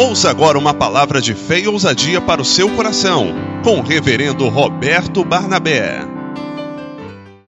Ouça agora uma palavra de fé e ousadia para o seu coração, com o reverendo Roberto Barnabé.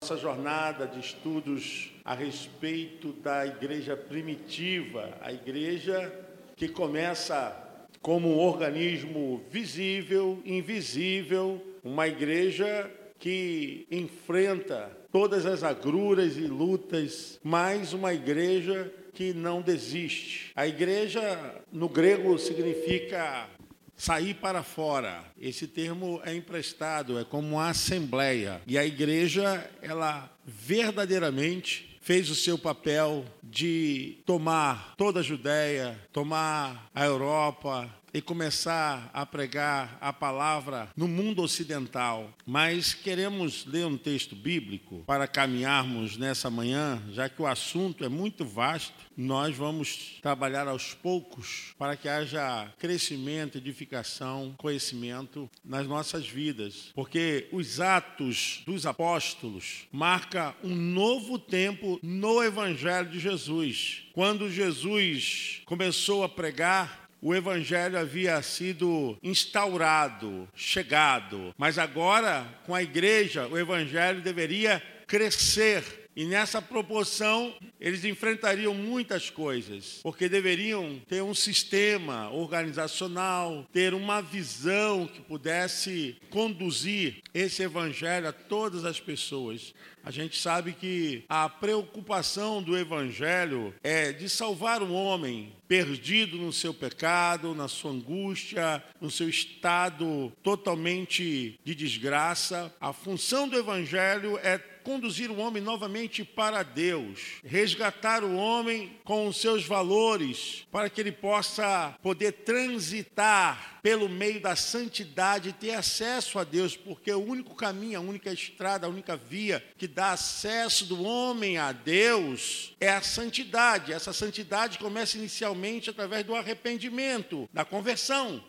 Nossa jornada de estudos a respeito da igreja primitiva, a igreja que começa como um organismo visível, invisível, uma igreja que enfrenta todas as agruras e lutas, mas uma igreja que não desiste. A igreja, no grego, significa sair para fora. Esse termo é emprestado, é como uma assembleia. E a igreja, ela verdadeiramente fez o seu papel de tomar toda a Judéia, tomar a Europa, e começar a pregar a palavra no mundo ocidental, mas queremos ler um texto bíblico para caminharmos nessa manhã, já que o assunto é muito vasto. Nós vamos trabalhar aos poucos para que haja crescimento, edificação, conhecimento nas nossas vidas, porque os atos dos apóstolos marca um novo tempo no evangelho de Jesus. Quando Jesus começou a pregar, o evangelho havia sido instaurado, chegado, mas agora, com a igreja, o evangelho deveria crescer. E nessa proporção, eles enfrentariam muitas coisas, porque deveriam ter um sistema organizacional, ter uma visão que pudesse conduzir esse evangelho a todas as pessoas. A gente sabe que a preocupação do evangelho é de salvar o homem perdido no seu pecado, na sua angústia, no seu estado totalmente de desgraça. A função do evangelho é conduzir o homem novamente para Deus, resgatar o homem com os seus valores, para que ele possa poder transitar pelo meio da santidade e ter acesso a Deus, porque o único caminho, a única estrada, a única via que dá acesso do homem a Deus é a santidade. Essa santidade começa inicialmente através do arrependimento, da conversão.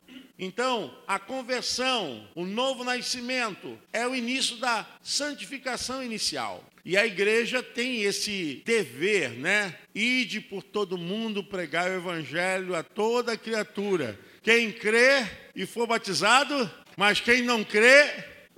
Então, a conversão, o novo nascimento, é o início da santificação inicial. E a igreja tem esse dever, né? Ide por todo mundo pregar o evangelho a toda criatura. Quem crê e for batizado, mas quem não crê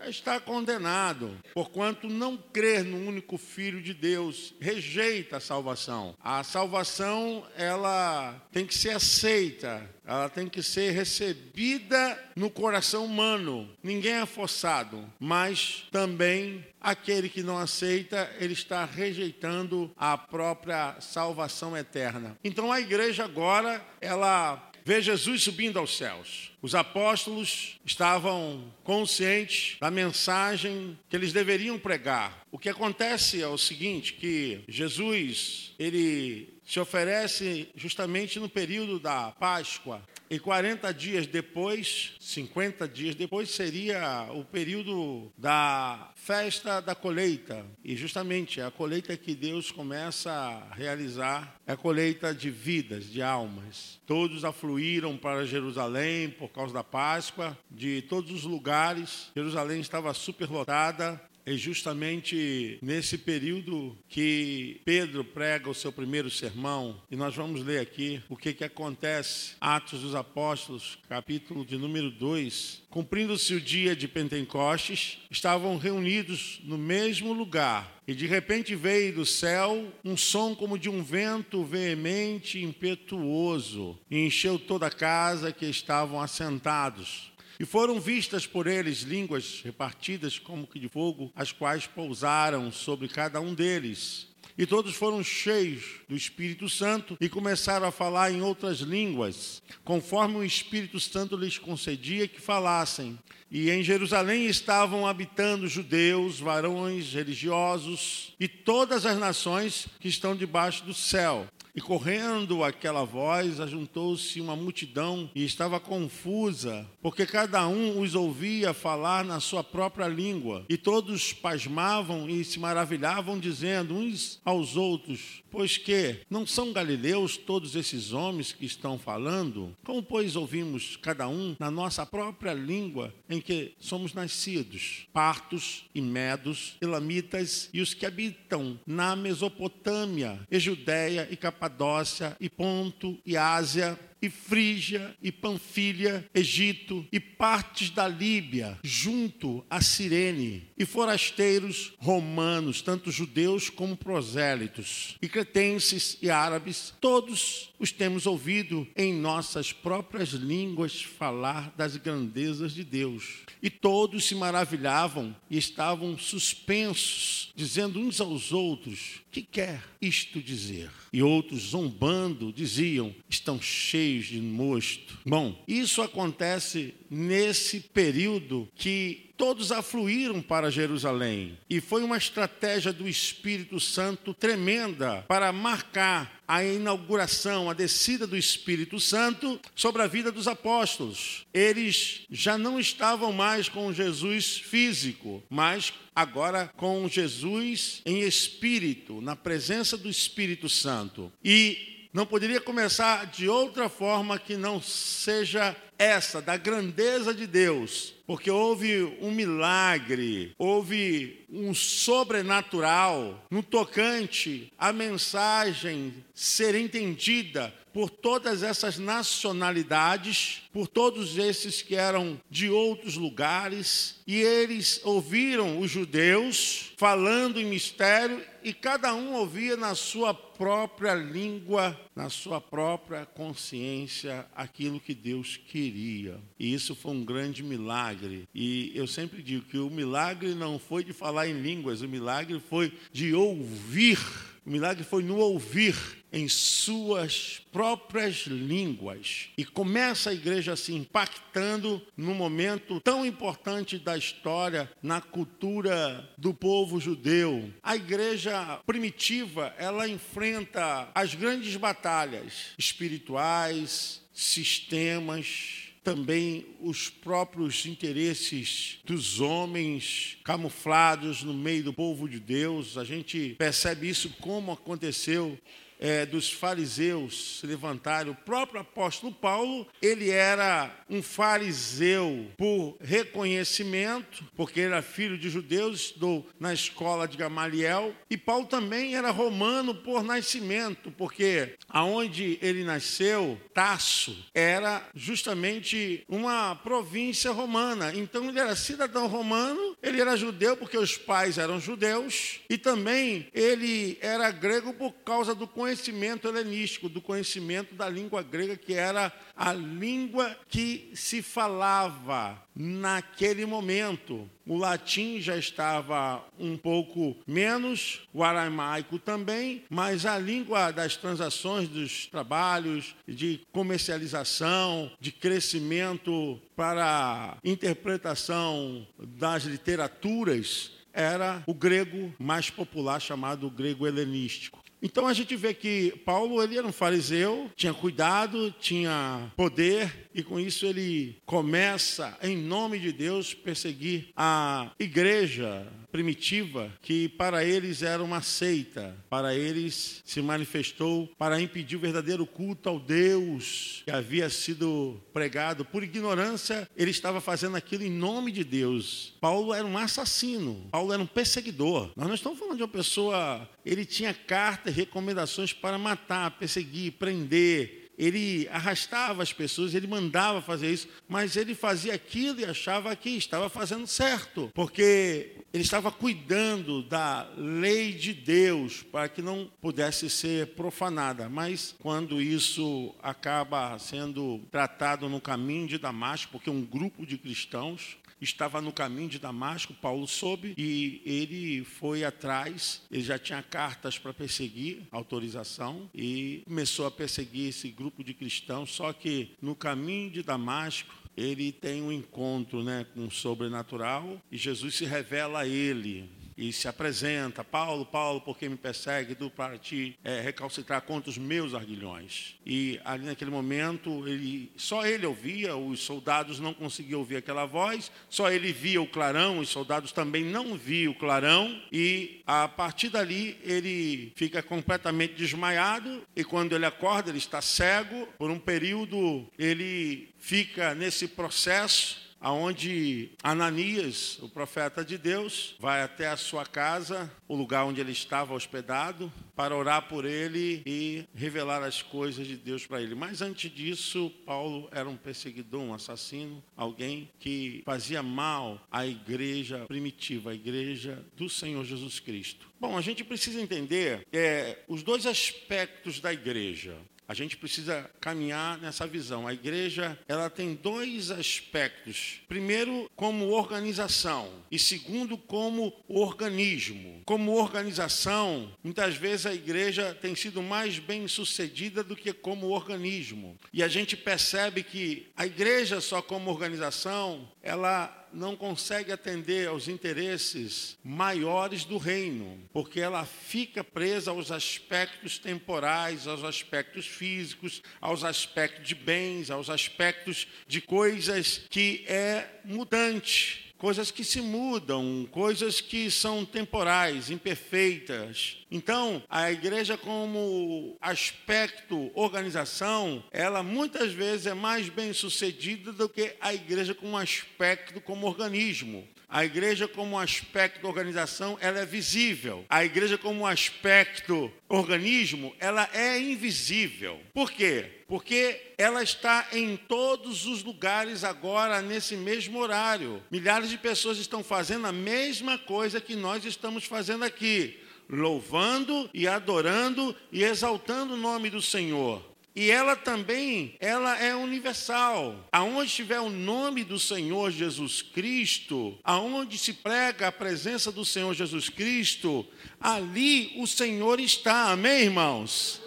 está condenado, porquanto não crer no único filho de Deus, rejeita a salvação. A salvação, ela tem que ser aceita, ela tem que ser recebida no coração humano. Ninguém é forçado, mas também aquele que não aceita, ele está rejeitando a própria salvação eterna. Então a igreja agora, ela vê Jesus subindo aos céus. Os apóstolos estavam conscientes da mensagem que eles deveriam pregar. O que acontece é o seguinte, que Jesus, ele se oferece justamente no período da Páscoa. E 40 dias depois, 50 dias depois, seria o período da festa da colheita. E justamente a colheita que Deus começa a realizar é a colheita de vidas, de almas. Todos afluíram para Jerusalém por causa da Páscoa, de todos os lugares. Jerusalém estava superlotada, é justamente nesse período que Pedro prega o seu primeiro sermão, e nós vamos ler aqui o que, que acontece. Atos dos Apóstolos, capítulo de número 2. Cumprindo-se o dia de Pentecostes, estavam reunidos no mesmo lugar, e de repente veio do céu um som como de um vento veemente e impetuoso, e encheu toda a casa que estavam assentados. E foram vistas por eles línguas repartidas como que de fogo, as quais pousaram sobre cada um deles. E todos foram cheios do Espírito Santo e começaram a falar em outras línguas, conforme o Espírito Santo lhes concedia que falassem. E em Jerusalém estavam habitando judeus, varões religiosos e todas as nações que estão debaixo do céu. E correndo aquela voz, ajuntou-se uma multidão e estava confusa, porque cada um os ouvia falar na sua própria língua. E todos pasmavam e se maravilhavam, dizendo uns aos outros: Pois que não são galileus todos esses homens que estão falando? Como, pois, ouvimos cada um na nossa própria língua em que somos nascidos? Partos e medos, elamitas e os que habitam na Mesopotâmia, e Judéia e Capadócia, e Ponto, e Ásia, e Frígia e Panfilha, Egito e partes da Líbia, junto a Cirene, e forasteiros romanos, tanto judeus como prosélitos, e cretenses e árabes, todos os temos ouvido em nossas próprias línguas falar das grandezas de Deus. E todos se maravilhavam e estavam suspensos, dizendo uns aos outros: Que quer isto dizer? E outros, zombando, diziam: Estão cheios de mosto. Bom, isso acontece nesse período que todos afluíram para Jerusalém. E foi uma estratégia do Espírito Santo tremenda para marcar a inauguração, a descida do Espírito Santo sobre a vida dos apóstolos. Eles já não estavam mais com Jesus físico, mas agora com Jesus em espírito, na presença do Espírito Santo. E não poderia começar de outra forma que não seja essa, da grandeza de Deus, porque houve um milagre, houve um sobrenatural no tocante à mensagem ser entendida por todas essas nacionalidades, por todos esses que eram de outros lugares, e eles ouviram os judeus falando em mistério, e cada um ouvia na sua própria língua, na sua própria consciência, aquilo que Deus queria. E isso foi um grande milagre. E eu sempre digo que o milagre não foi de falar em línguas, o milagre foi de ouvir. O milagre foi no ouvir em suas próprias línguas. E começa a igreja se impactando num momento tão importante da história, na cultura do povo judeu. A igreja primitiva, ela enfrenta as grandes batalhas espirituais, sistemas, também os próprios interesses dos homens camuflados no meio do povo de Deus. A gente percebe isso como aconteceu é, dos fariseus se levantaram. O próprio apóstolo Paulo, ele era um fariseu por reconhecimento, porque era filho de judeus, estudou na escola de Gamaliel. E Paulo também era romano por nascimento, porque aonde ele nasceu, Tasso, era justamente uma província romana. Então ele era cidadão romano, ele era judeu porque os pais eram judeus, e também ele era grego por causa do conhecimento conhecimento helenístico, do conhecimento da língua grega, que era a língua que se falava naquele momento. O latim já estava um pouco menos, o aramaico também, mas a língua das transações, dos trabalhos, de comercialização, de crescimento para interpretação das literaturas, era o grego mais popular chamado grego helenístico. Então a gente vê que Paulo ele era um fariseu, tinha cuidado, tinha poder e com isso ele começa em nome de Deus perseguir a igreja primitiva que para eles era uma seita, para eles se manifestou para impedir o verdadeiro culto ao Deus que havia sido pregado por ignorância, ele estava fazendo aquilo em nome de Deus. Paulo era um assassino, Paulo era um perseguidor. Nós não estamos falando de uma pessoa, ele tinha carta recomendações para matar, perseguir, prender. Ele arrastava as pessoas, ele mandava fazer isso, mas ele fazia aquilo e achava que estava fazendo certo, porque ele estava cuidando da lei de Deus para que não pudesse ser profanada. Mas quando isso acaba sendo tratado no caminho de Damasco, porque um grupo de cristãos estava no caminho de Damasco, Paulo soube, e ele foi atrás, ele já tinha cartas para perseguir, autorização, e começou a perseguir esse grupo de cristãos, só que no caminho de Damasco, ele tem um encontro né, com o sobrenatural e Jesus se revela a ele e se apresenta, Paulo, Paulo, por que me persegue? Tu para ti é, recalcitrar contra os meus arguilhões. E ali naquele momento, ele, só ele ouvia, os soldados não conseguiam ouvir aquela voz, só ele via o clarão, os soldados também não viam o clarão, e a partir dali ele fica completamente desmaiado, e quando ele acorda, ele está cego, por um período ele fica nesse processo aonde Ananias, o profeta de Deus, vai até a sua casa, o lugar onde ele estava hospedado, para orar por ele e revelar as coisas de Deus para ele. Mas antes disso, Paulo era um perseguidor, um assassino, alguém que fazia mal à igreja primitiva, à igreja do Senhor Jesus Cristo. Bom, a gente precisa entender é, os dois aspectos da igreja. A gente precisa caminhar nessa visão. A igreja, ela tem dois aspectos. Primeiro, como organização, e segundo, como organismo. Como organização, muitas vezes a igreja tem sido mais bem-sucedida do que como organismo. E a gente percebe que a igreja só como organização, ela não consegue atender aos interesses maiores do reino, porque ela fica presa aos aspectos temporais, aos aspectos físicos, aos aspectos de bens, aos aspectos de coisas que é mudante coisas que se mudam, coisas que são temporais, imperfeitas. Então, a igreja como aspecto organização, ela muitas vezes é mais bem sucedida do que a igreja como aspecto como organismo. A igreja como aspecto organização, ela é visível. A igreja como aspecto organismo, ela é invisível. Por quê? Porque ela está em todos os lugares agora nesse mesmo horário. Milhares de pessoas estão fazendo a mesma coisa que nós estamos fazendo aqui, louvando e adorando e exaltando o nome do Senhor. E ela também, ela é universal. Aonde estiver o nome do Senhor Jesus Cristo, aonde se prega a presença do Senhor Jesus Cristo, ali o Senhor está. Amém, irmãos?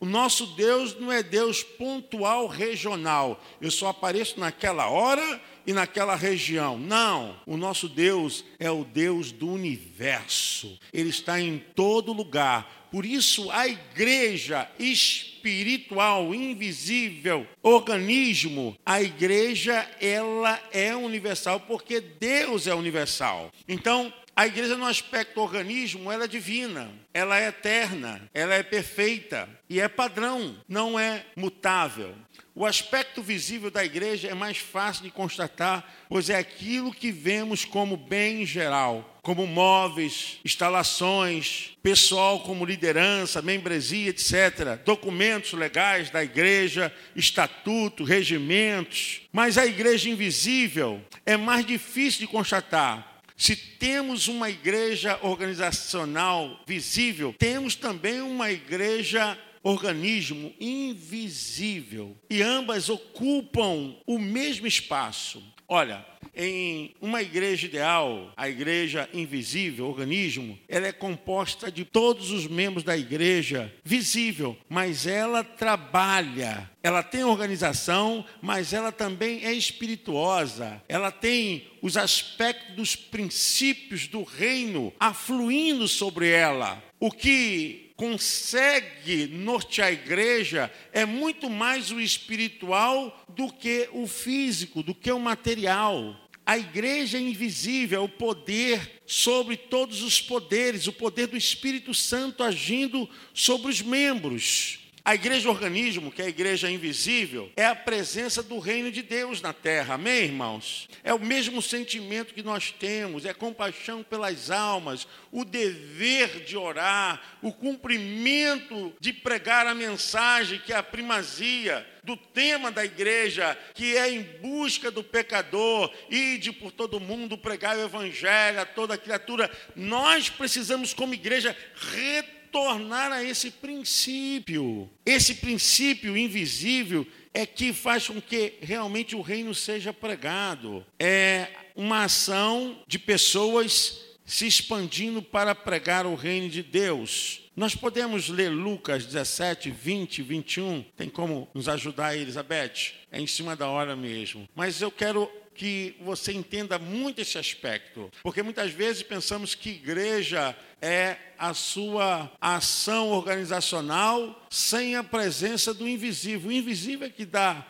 O nosso Deus não é Deus pontual regional. Eu só apareço naquela hora e naquela região. Não, o nosso Deus é o Deus do universo. Ele está em todo lugar por isso, a igreja espiritual, invisível, organismo, a igreja, ela é universal porque Deus é universal. Então, a igreja no aspecto organismo, ela é divina, ela é eterna, ela é perfeita e é padrão, não é mutável. O aspecto visível da igreja é mais fácil de constatar, pois é aquilo que vemos como bem geral, como móveis, instalações, pessoal como liderança, membresia, etc., documentos legais da igreja, estatuto, regimentos. Mas a igreja invisível é mais difícil de constatar. Se temos uma igreja organizacional visível, temos também uma igreja organismo invisível e ambas ocupam o mesmo espaço. Olha, em uma igreja ideal, a igreja invisível, organismo, ela é composta de todos os membros da igreja visível, mas ela trabalha. Ela tem organização, mas ela também é espirituosa. Ela tem os aspectos dos princípios do reino afluindo sobre ela. O que consegue nortear a igreja é muito mais o espiritual do que o físico, do que o material. A igreja é invisível, é o poder sobre todos os poderes, o poder do Espírito Santo agindo sobre os membros. A igreja organismo, que é a igreja invisível, é a presença do reino de Deus na terra. Amém, irmãos? É o mesmo sentimento que nós temos, é compaixão pelas almas, o dever de orar, o cumprimento de pregar a mensagem que é a primazia do tema da igreja, que é em busca do pecador, ide por todo mundo pregar o evangelho a toda criatura. Nós precisamos como igreja retornar tornar a esse princípio. Esse princípio invisível é que faz com que realmente o reino seja pregado. É uma ação de pessoas se expandindo para pregar o reino de Deus. Nós podemos ler Lucas 17, 20, 21. Tem como nos ajudar, Elizabeth? É em cima da hora mesmo. Mas eu quero que você entenda muito esse aspecto, porque muitas vezes pensamos que igreja é a sua ação organizacional sem a presença do invisível. O invisível é que dá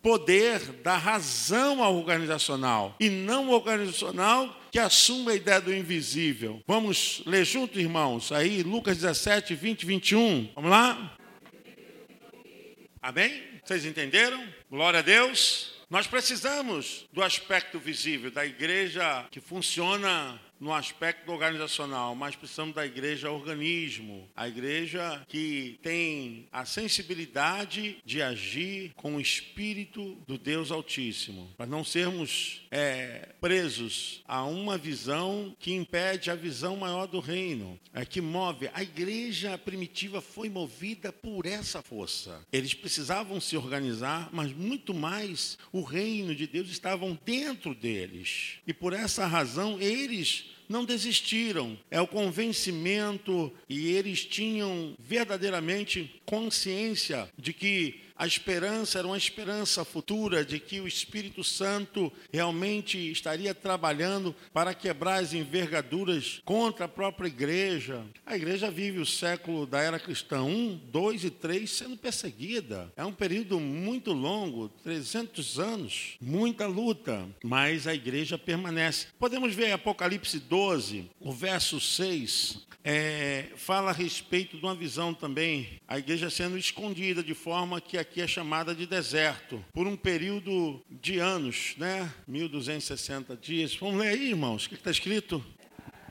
poder, dá razão ao organizacional, e não o organizacional que assume a ideia do invisível. Vamos ler juntos, irmãos? Aí, Lucas 17, 20, 21. Vamos lá? Amém? Vocês entenderam? Glória a Deus. Nós precisamos do aspecto visível da igreja que funciona no aspecto organizacional, mas precisamos da igreja organismo, a igreja que tem a sensibilidade de agir com o espírito do Deus Altíssimo, para não sermos é, presos a uma visão que impede a visão maior do reino, é que move. A igreja primitiva foi movida por essa força. Eles precisavam se organizar, mas muito mais o reino de Deus estavam dentro deles. E por essa razão eles não desistiram. É o convencimento e eles tinham verdadeiramente consciência de que a esperança era uma esperança futura de que o Espírito Santo realmente estaria trabalhando para quebrar as envergaduras contra a própria igreja. A igreja vive o século da era cristã 1, 2 e 3 sendo perseguida. É um período muito longo 300 anos muita luta mas a igreja permanece. Podemos ver Apocalipse 12, o verso 6 é, fala a respeito de uma visão também, a igreja sendo escondida, de forma que aqui é chamada de deserto, por um período de anos, né? 1260 dias. Vamos ler aí, irmãos, o que está escrito?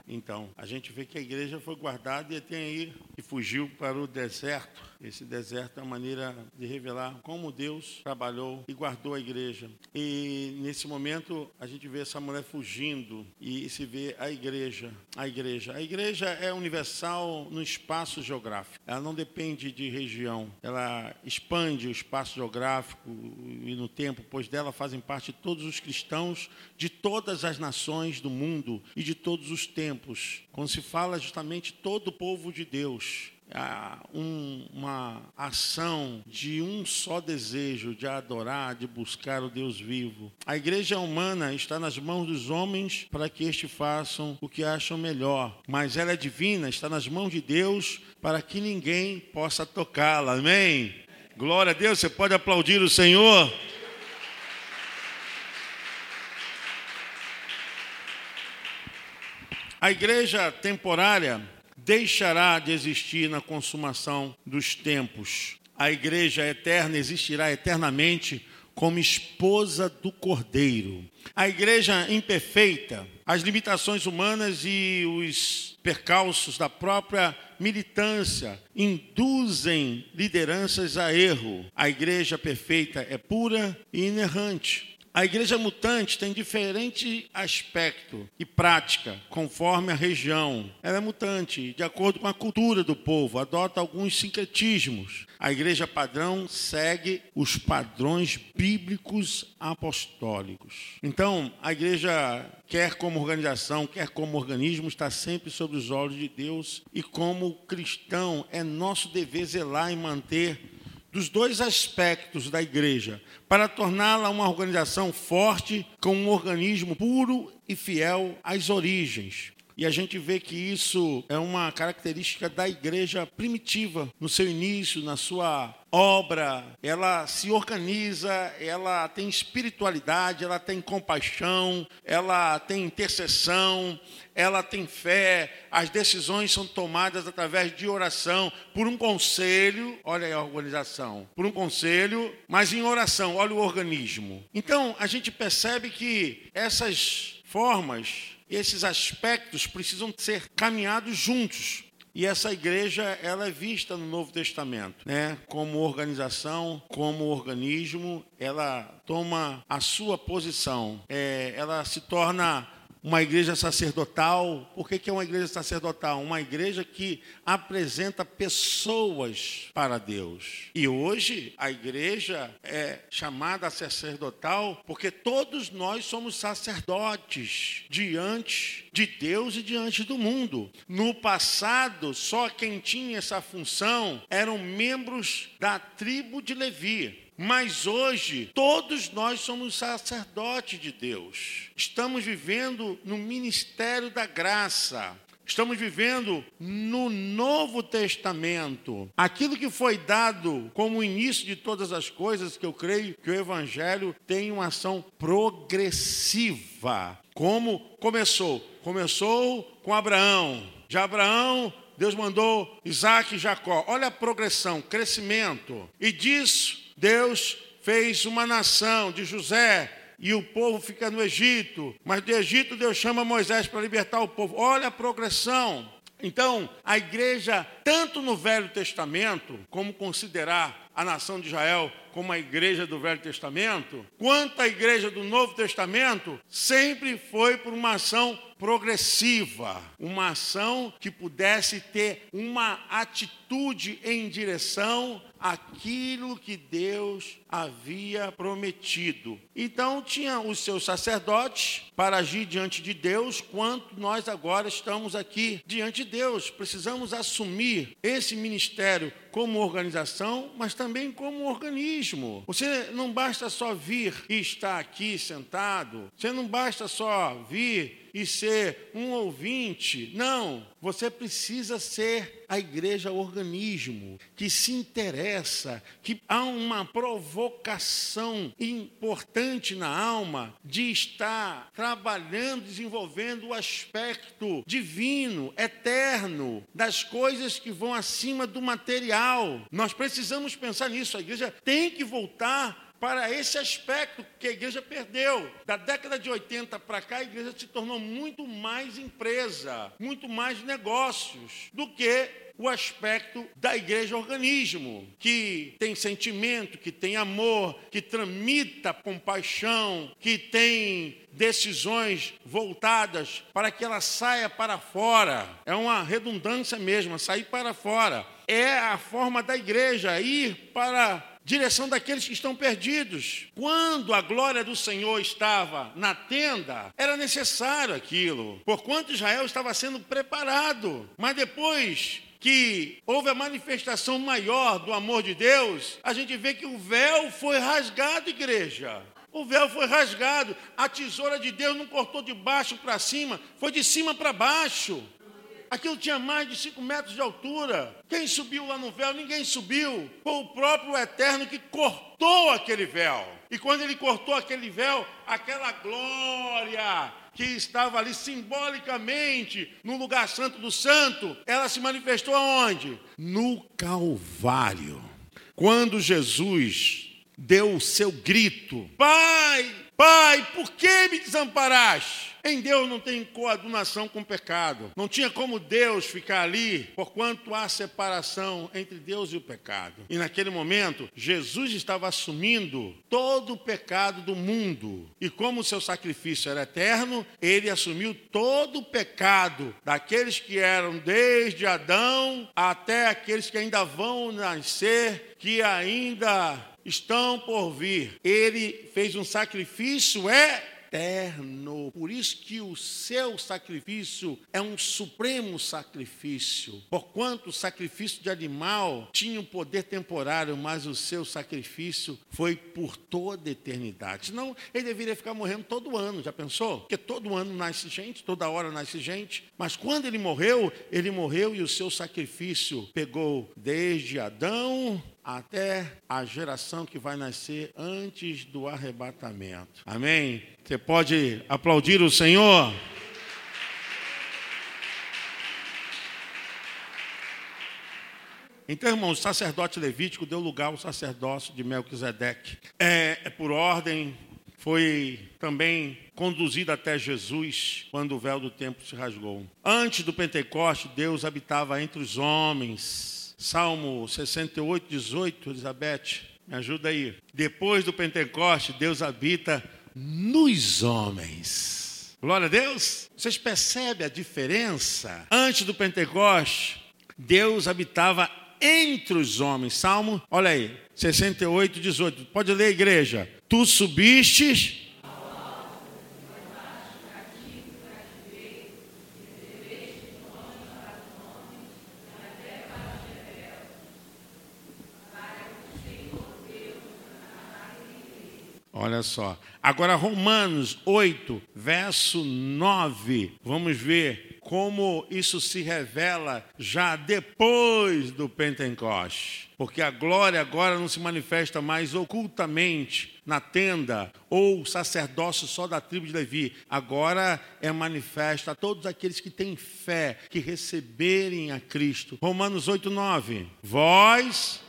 Então, a gente vê que a igreja foi guardada e tem aí que fugiu para o deserto esse deserto é uma maneira de revelar como Deus trabalhou e guardou a igreja. E nesse momento a gente vê essa mulher fugindo e se vê a igreja. A igreja. A igreja é universal no espaço geográfico. Ela não depende de região. Ela expande o espaço geográfico e no tempo, pois dela fazem parte todos os cristãos de todas as nações do mundo e de todos os tempos. Quando se fala justamente todo o povo de Deus, um, uma ação de um só desejo de adorar, de buscar o Deus vivo. A igreja humana está nas mãos dos homens para que estes façam o que acham melhor, mas ela é divina, está nas mãos de Deus para que ninguém possa tocá-la. Amém? Glória a Deus, você pode aplaudir o Senhor. A igreja temporária deixará de existir na consumação dos tempos. A igreja eterna existirá eternamente como esposa do Cordeiro. A igreja imperfeita, as limitações humanas e os percalços da própria militância induzem lideranças a erro. A igreja perfeita é pura e inerrante. A igreja mutante tem diferente aspecto e prática, conforme a região. Ela é mutante, de acordo com a cultura do povo, adota alguns sincretismos. A igreja padrão segue os padrões bíblicos apostólicos. Então, a igreja, quer como organização, quer como organismo, está sempre sob os olhos de Deus e, como cristão, é nosso dever zelar e manter dos dois aspectos da igreja, para torná-la uma organização forte, com um organismo puro e fiel às origens. E a gente vê que isso é uma característica da igreja primitiva, no seu início, na sua obra, ela se organiza, ela tem espiritualidade, ela tem compaixão, ela tem intercessão, ela tem fé, as decisões são tomadas através de oração, por um conselho, olha aí a organização, por um conselho, mas em oração, olha o organismo. Então, a gente percebe que essas formas, esses aspectos precisam ser caminhados juntos. E essa igreja ela é vista no Novo Testamento, né? Como organização, como organismo, ela toma a sua posição. É, ela se torna uma igreja sacerdotal. Por que, que é uma igreja sacerdotal? Uma igreja que apresenta pessoas para Deus. E hoje a igreja é chamada sacerdotal porque todos nós somos sacerdotes diante de Deus e diante do mundo. No passado, só quem tinha essa função eram membros da tribo de Levi. Mas hoje, todos nós somos sacerdotes de Deus. Estamos vivendo no ministério da graça. Estamos vivendo no Novo Testamento. Aquilo que foi dado como início de todas as coisas, que eu creio que o Evangelho tem uma ação progressiva. Como começou? Começou com Abraão. De Abraão, Deus mandou Isaac e Jacó. Olha a progressão, crescimento. E disso Deus fez uma nação de José e o povo fica no Egito, mas do Egito Deus chama Moisés para libertar o povo. Olha a progressão. Então, a igreja, tanto no Velho Testamento, como considerar a nação de Israel como a igreja do Velho Testamento, quanto a igreja do Novo Testamento, sempre foi por uma ação progressiva, uma ação que pudesse ter uma atitude em direção àquilo que Deus havia prometido. Então tinha os seus sacerdotes para agir diante de Deus, quanto nós agora estamos aqui diante de Deus. Precisamos assumir esse ministério como organização, mas também como organismo. Você não basta só vir e estar aqui sentado, você não basta só vir e ser um ouvinte. Não, você precisa ser a igreja organismo que se interessa, que há uma provocação importante na alma de estar trabalhando, desenvolvendo o aspecto divino, eterno, das coisas que vão acima do material. Nós precisamos pensar nisso. A igreja tem que voltar para esse aspecto que a igreja perdeu. Da década de 80 para cá, a igreja se tornou muito mais empresa, muito mais negócios do que o aspecto da igreja organismo, que tem sentimento, que tem amor, que tramita compaixão, que tem decisões voltadas para que ela saia para fora. É uma redundância mesmo, sair para fora. É a forma da igreja ir para direção daqueles que estão perdidos. Quando a glória do Senhor estava na tenda, era necessário aquilo, porquanto Israel estava sendo preparado. Mas depois que houve a manifestação maior do amor de Deus, a gente vê que o véu foi rasgado, igreja. O véu foi rasgado, a tesoura de Deus não cortou de baixo para cima, foi de cima para baixo. Aquilo tinha mais de 5 metros de altura. Quem subiu lá no véu? Ninguém subiu. Foi o próprio Eterno que cortou aquele véu. E quando ele cortou aquele véu, aquela glória que estava ali simbolicamente no lugar santo do santo, ela se manifestou aonde? No Calvário. Quando Jesus deu o seu grito: Pai, Pai, por que me desamparaste? Em Deus não tem coadunação com o pecado. Não tinha como Deus ficar ali, porquanto há separação entre Deus e o pecado. E naquele momento, Jesus estava assumindo todo o pecado do mundo. E como o seu sacrifício era eterno, ele assumiu todo o pecado daqueles que eram desde Adão até aqueles que ainda vão nascer, que ainda estão por vir. Ele fez um sacrifício é eterno. Por isso que o seu sacrifício é um supremo sacrifício. Porquanto o sacrifício de animal tinha um poder temporário, mas o seu sacrifício foi por toda a eternidade. Senão ele deveria ficar morrendo todo ano, já pensou? Porque todo ano nasce gente, toda hora nasce gente. Mas quando ele morreu, ele morreu e o seu sacrifício pegou desde Adão até a geração que vai nascer antes do arrebatamento. Amém? Você pode aplaudir o Senhor? Então, irmãos, o sacerdote levítico deu lugar ao sacerdócio de Melquisedeque. É, é por ordem, foi também conduzido até Jesus quando o véu do templo se rasgou. Antes do Pentecoste, Deus habitava entre os homens Salmo 68, 18, Elizabeth, me ajuda aí. Depois do Pentecoste, Deus habita nos homens. Glória a Deus. Vocês percebem a diferença? Antes do Pentecoste, Deus habitava entre os homens. Salmo, olha aí, 68, 18. Pode ler, igreja. Tu subistes Olha só. Agora, Romanos 8, verso 9. Vamos ver como isso se revela já depois do Pentecoste. Porque a glória agora não se manifesta mais ocultamente na tenda ou sacerdócio só da tribo de Levi. Agora é manifesta a todos aqueles que têm fé, que receberem a Cristo. Romanos 8, 9. Vós.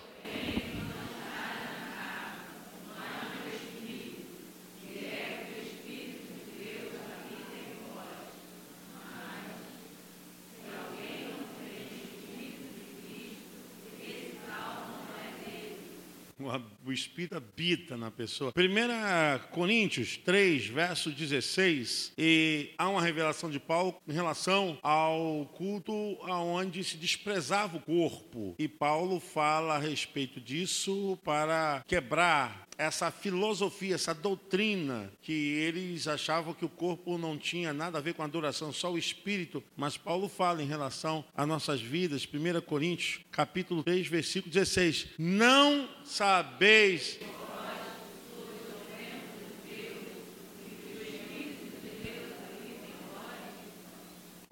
O Espírito habita na pessoa. 1 Coríntios 3, verso 16, e há uma revelação de Paulo em relação ao culto onde se desprezava o corpo. E Paulo fala a respeito disso para quebrar essa filosofia, essa doutrina que eles achavam que o corpo não tinha nada a ver com a adoração, só o espírito. Mas Paulo fala em relação às nossas vidas, 1 Coríntios, capítulo 3, versículo 16: Não sabeis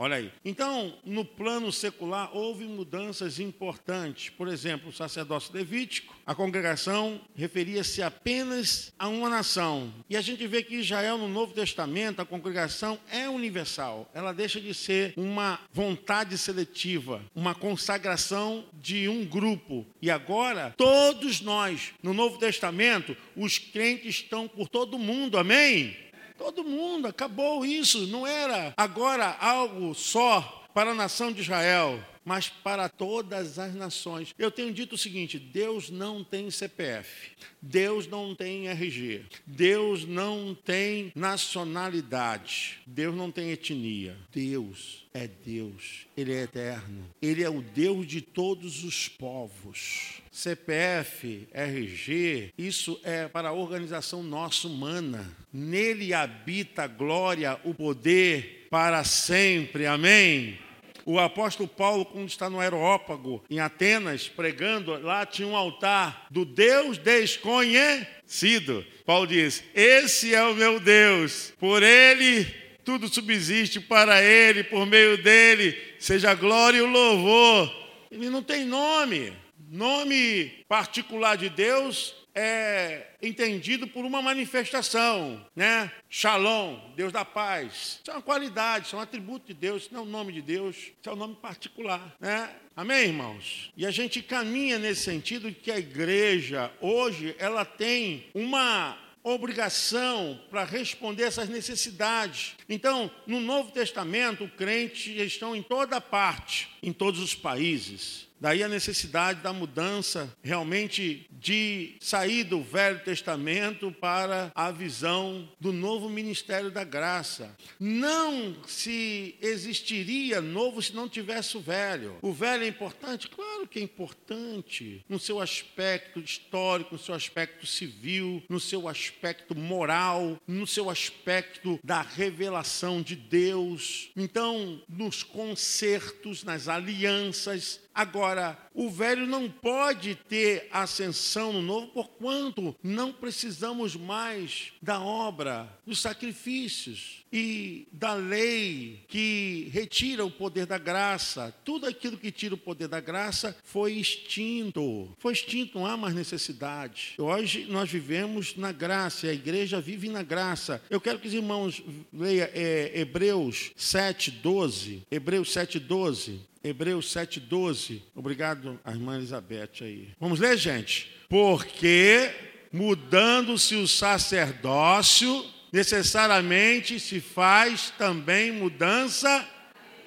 Olha aí. Então, no plano secular, houve mudanças importantes. Por exemplo, o sacerdócio levítico, a congregação referia-se apenas a uma nação. E a gente vê que Israel, no Novo Testamento, a congregação é universal. Ela deixa de ser uma vontade seletiva, uma consagração de um grupo. E agora, todos nós, no Novo Testamento, os crentes estão por todo mundo. Amém? Todo mundo, acabou isso. Não era agora algo só para a nação de Israel, mas para todas as nações. Eu tenho dito o seguinte: Deus não tem CPF, Deus não tem RG, Deus não tem nacionalidade, Deus não tem etnia. Deus é Deus, Ele é eterno, Ele é o Deus de todos os povos. CPF, RG, isso é para a organização nossa humana. Nele habita a glória, o poder para sempre. Amém. O apóstolo Paulo, quando está no Aerópago, em Atenas, pregando, lá tinha um altar do Deus desconhecido. Paulo diz: Esse é o meu Deus, por ele tudo subsiste, para ele, por meio dele, seja glória e o louvor. Ele não tem nome. Nome particular de Deus é entendido por uma manifestação, né? Shalom, Deus da paz. Isso é uma qualidade, isso é um atributo de Deus, isso não é o nome de Deus, isso é um nome particular, né? Amém, irmãos? E a gente caminha nesse sentido de que a igreja hoje ela tem uma obrigação para responder essas necessidades. Então, no Novo Testamento, o crente estão em toda parte, em todos os países. Daí a necessidade da mudança realmente de sair do Velho Testamento para a visão do novo ministério da graça. Não se existiria novo se não tivesse o velho. O velho é importante? Claro que é importante. No seu aspecto histórico, no seu aspecto civil, no seu aspecto moral, no seu aspecto da revelação de Deus. Então, nos concertos, nas alianças, Agora, o velho não pode ter ascensão no novo, porquanto não precisamos mais da obra, dos sacrifícios e da lei que retira o poder da graça. Tudo aquilo que tira o poder da graça foi extinto. Foi extinto, não há mais necessidade. Hoje nós vivemos na graça, a igreja vive na graça. Eu quero que os irmãos leiam é, Hebreus 7, 12. Hebreus 7, 12. Hebreus 7,12. Obrigado, a irmã Elizabeth aí. Vamos ler, gente? Porque mudando-se o sacerdócio, necessariamente se faz também mudança.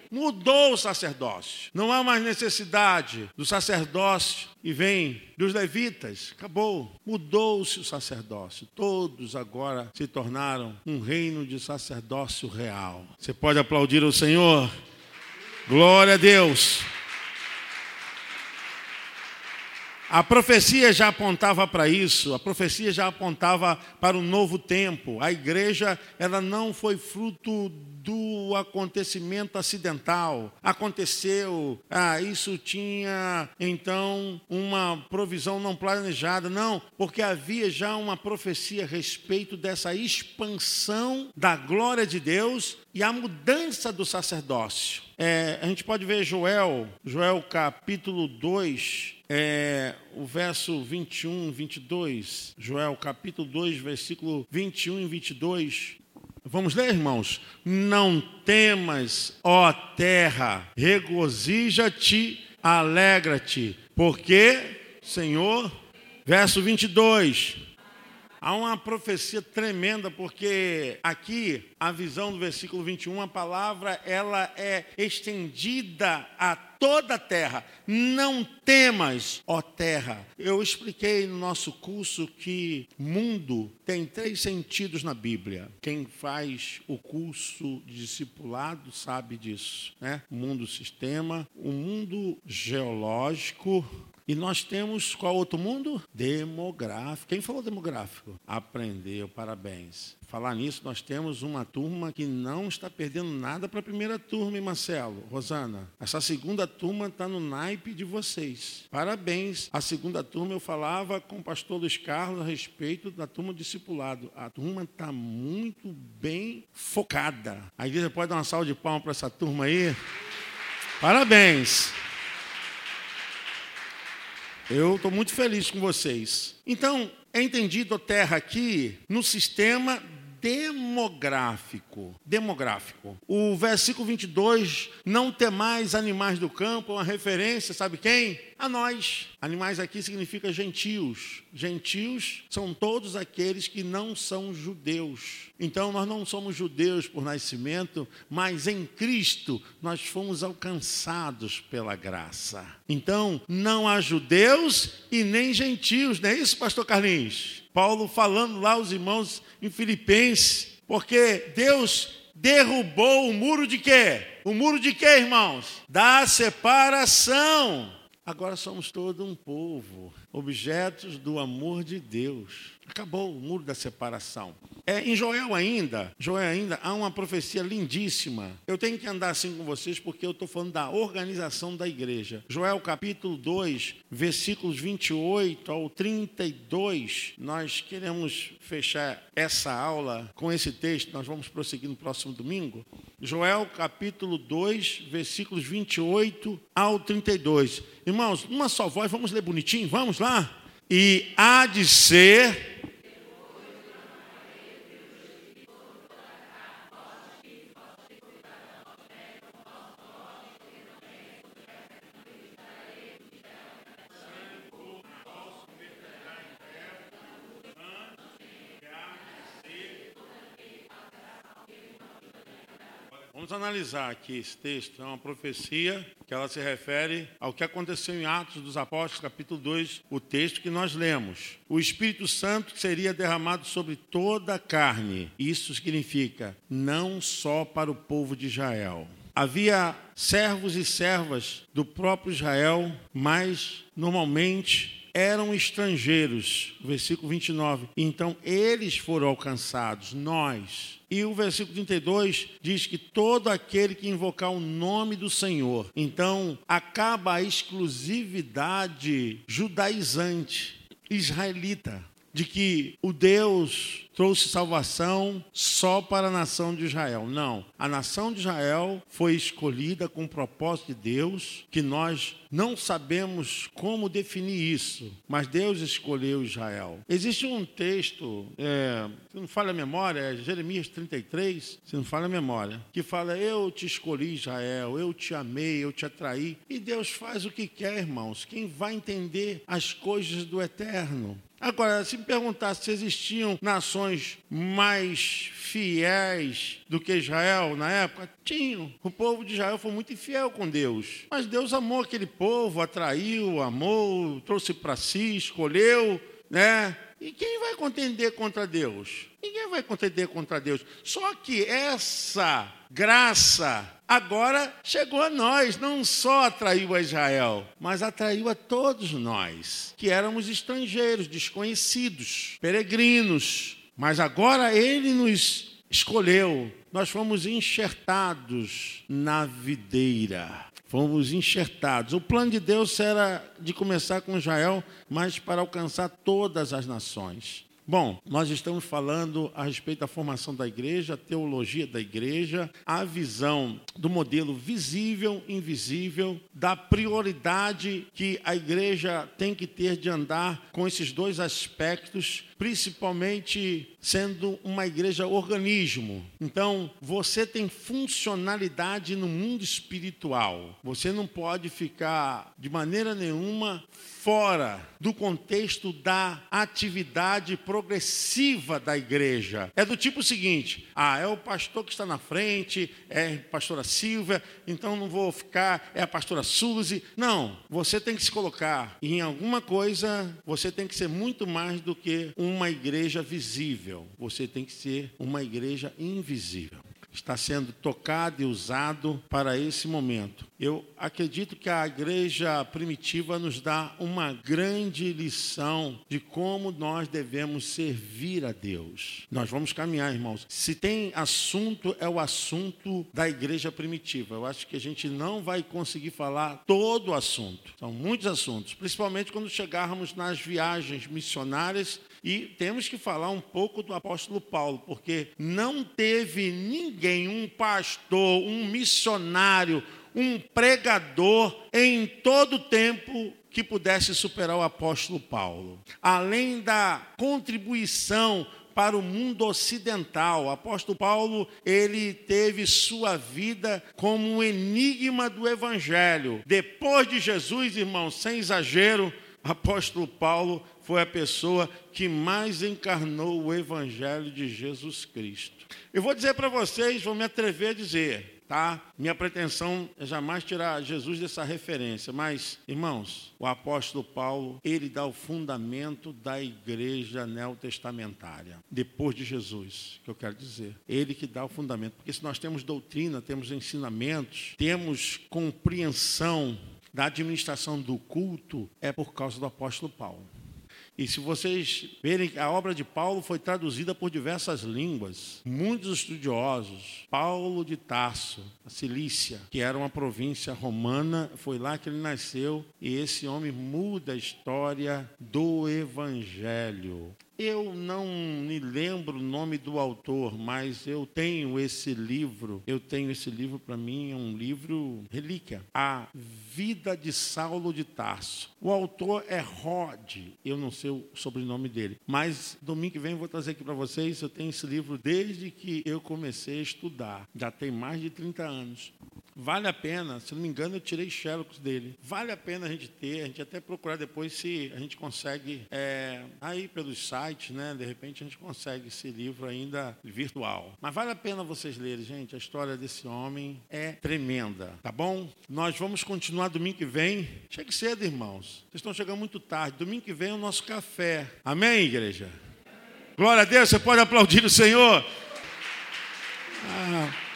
Mudou o sacerdócio. Não há mais necessidade do sacerdócio e vem dos levitas. Acabou. Mudou-se o sacerdócio. Todos agora se tornaram um reino de sacerdócio real. Você pode aplaudir o Senhor? Glória a Deus. A profecia já apontava para isso, a profecia já apontava para o novo tempo. A igreja, ela não foi fruto do acontecimento acidental. Aconteceu, ah, isso tinha então uma provisão não planejada. Não, porque havia já uma profecia a respeito dessa expansão da glória de Deus e a mudança do sacerdócio. É, a gente pode ver Joel, Joel capítulo 2, é, o verso 21, 22. Joel capítulo 2, versículo 21 e 22. Vamos ler, irmãos? Não temas, ó terra, regozija-te, alegra-te, porque, Senhor, verso 22. Há uma profecia tremenda, porque aqui a visão do versículo 21, a palavra ela é estendida a toda a terra. Não temas, ó terra. Eu expliquei no nosso curso que mundo tem três sentidos na Bíblia. Quem faz o curso de discipulado sabe disso, né? O mundo sistema, o mundo geológico, e nós temos qual outro mundo? Demográfico. Quem falou demográfico? Aprendeu, parabéns. Falar nisso, nós temos uma turma que não está perdendo nada para a primeira turma, hein, Marcelo? Rosana, essa segunda turma está no naipe de vocês. Parabéns. A segunda turma eu falava com o pastor Luiz Carlos a respeito da turma discipulado. A turma está muito bem focada. A igreja pode dar uma salva de palmas para essa turma aí? Parabéns. Eu estou muito feliz com vocês. Então, é entendido a Terra aqui no sistema demográfico. Demográfico. O versículo 22, não temais animais do campo, é uma referência, sabe quem? A nós. Animais aqui significa gentios. Gentios são todos aqueles que não são judeus. Então nós não somos judeus por nascimento, mas em Cristo nós fomos alcançados pela graça. Então não há judeus e nem gentios, não é isso, pastor Carlinhos? Paulo falando lá aos irmãos em Filipenses, porque Deus derrubou o muro de quê? O muro de quê, irmãos? Da separação. Agora somos todo um povo, objetos do amor de Deus. Acabou o muro da separação. É, em Joel ainda, Joel ainda, há uma profecia lindíssima. Eu tenho que andar assim com vocês porque eu estou falando da organização da igreja. Joel capítulo 2, versículos 28 ao 32. Nós queremos fechar essa aula com esse texto. Nós vamos prosseguir no próximo domingo. Joel capítulo 2, versículos 28 ao 32. Irmãos, numa só voz, vamos ler bonitinho? Vamos lá? E há de ser Vamos analisar aqui esse texto. É uma profecia que ela se refere ao que aconteceu em Atos dos Apóstolos, capítulo 2, o texto que nós lemos. O Espírito Santo seria derramado sobre toda a carne. Isso significa não só para o povo de Israel. Havia servos e servas do próprio Israel, mas normalmente eram estrangeiros. Versículo 29. Então eles foram alcançados, nós e o versículo 32 diz que todo aquele que invocar o nome do Senhor. Então, acaba a exclusividade judaizante, israelita, de que o Deus trouxe salvação só para a nação de Israel. Não. A nação de Israel foi escolhida com o propósito de Deus, que nós não sabemos como definir isso, mas Deus escolheu Israel. Existe um texto, é, se não falha a memória, é Jeremias 33, se não falha a memória, que fala: Eu te escolhi, Israel, eu te amei, eu te atraí. E Deus faz o que quer, irmãos. Quem vai entender as coisas do eterno? Agora, se me perguntasse se existiam nações mais fiéis do que Israel na época, tinham. O povo de Israel foi muito infiel com Deus. Mas Deus amou aquele povo, atraiu, amou, trouxe para si, escolheu, né? E quem vai contender contra Deus? Ninguém vai contender contra Deus. Só que essa graça agora chegou a nós, não só atraiu a Israel, mas atraiu a todos nós, que éramos estrangeiros, desconhecidos, peregrinos. Mas agora ele nos escolheu, nós fomos enxertados na videira. Fomos enxertados. O plano de Deus era de começar com Israel, mas para alcançar todas as nações. Bom, nós estamos falando a respeito da formação da igreja, a teologia da igreja, a visão do modelo visível, invisível, da prioridade que a igreja tem que ter de andar com esses dois aspectos principalmente sendo uma igreja organismo. Então, você tem funcionalidade no mundo espiritual. Você não pode ficar de maneira nenhuma fora do contexto da atividade progressiva da igreja. É do tipo seguinte: ah, é o pastor que está na frente, é a pastora Silvia, então não vou ficar, é a pastora Suzy. Não, você tem que se colocar em alguma coisa, você tem que ser muito mais do que uma igreja visível, você tem que ser uma igreja invisível está sendo tocado e usado para esse momento. Eu acredito que a igreja primitiva nos dá uma grande lição de como nós devemos servir a Deus. Nós vamos caminhar, irmãos. Se tem assunto, é o assunto da igreja primitiva. Eu acho que a gente não vai conseguir falar todo o assunto. São muitos assuntos, principalmente quando chegarmos nas viagens missionárias e temos que falar um pouco do apóstolo Paulo, porque não teve ninguém, um pastor, um missionário, um pregador em todo o tempo que pudesse superar o apóstolo Paulo. Além da contribuição para o mundo ocidental. O apóstolo Paulo, ele teve sua vida como um enigma do evangelho. Depois de Jesus, irmãos, sem exagero, apóstolo Paulo foi a pessoa que mais encarnou o evangelho de Jesus Cristo. Eu vou dizer para vocês, vou me atrever a dizer, tá? Minha pretensão é jamais tirar Jesus dessa referência, mas, irmãos, o apóstolo Paulo, ele dá o fundamento da igreja neotestamentária, depois de Jesus, que eu quero dizer. Ele que dá o fundamento, porque se nós temos doutrina, temos ensinamentos, temos compreensão da administração do culto é por causa do apóstolo Paulo. E se vocês verem, a obra de Paulo foi traduzida por diversas línguas. Muitos estudiosos, Paulo de Tarso, a Cilícia, que era uma província romana, foi lá que ele nasceu, e esse homem muda a história do evangelho. Eu não me lembro o nome do autor, mas eu tenho esse livro. Eu tenho esse livro para mim, é um livro relíquia. A Vida de Saulo de Tarso. O autor é Rod, eu não sei o sobrenome dele, mas domingo que vem eu vou trazer aqui para vocês. Eu tenho esse livro desde que eu comecei a estudar. Já tem mais de 30 anos. Vale a pena, se não me engano, eu tirei Xerox dele. Vale a pena a gente ter, a gente até procurar depois se a gente consegue, é, aí pelos sites, né? De repente a gente consegue esse livro ainda virtual. Mas vale a pena vocês lerem, gente. A história desse homem é tremenda, tá bom? Nós vamos continuar domingo que vem. Chegue cedo, irmãos. Vocês estão chegando muito tarde. Domingo que vem é o nosso café. Amém, igreja? Glória a Deus, você pode aplaudir o Senhor. Ah.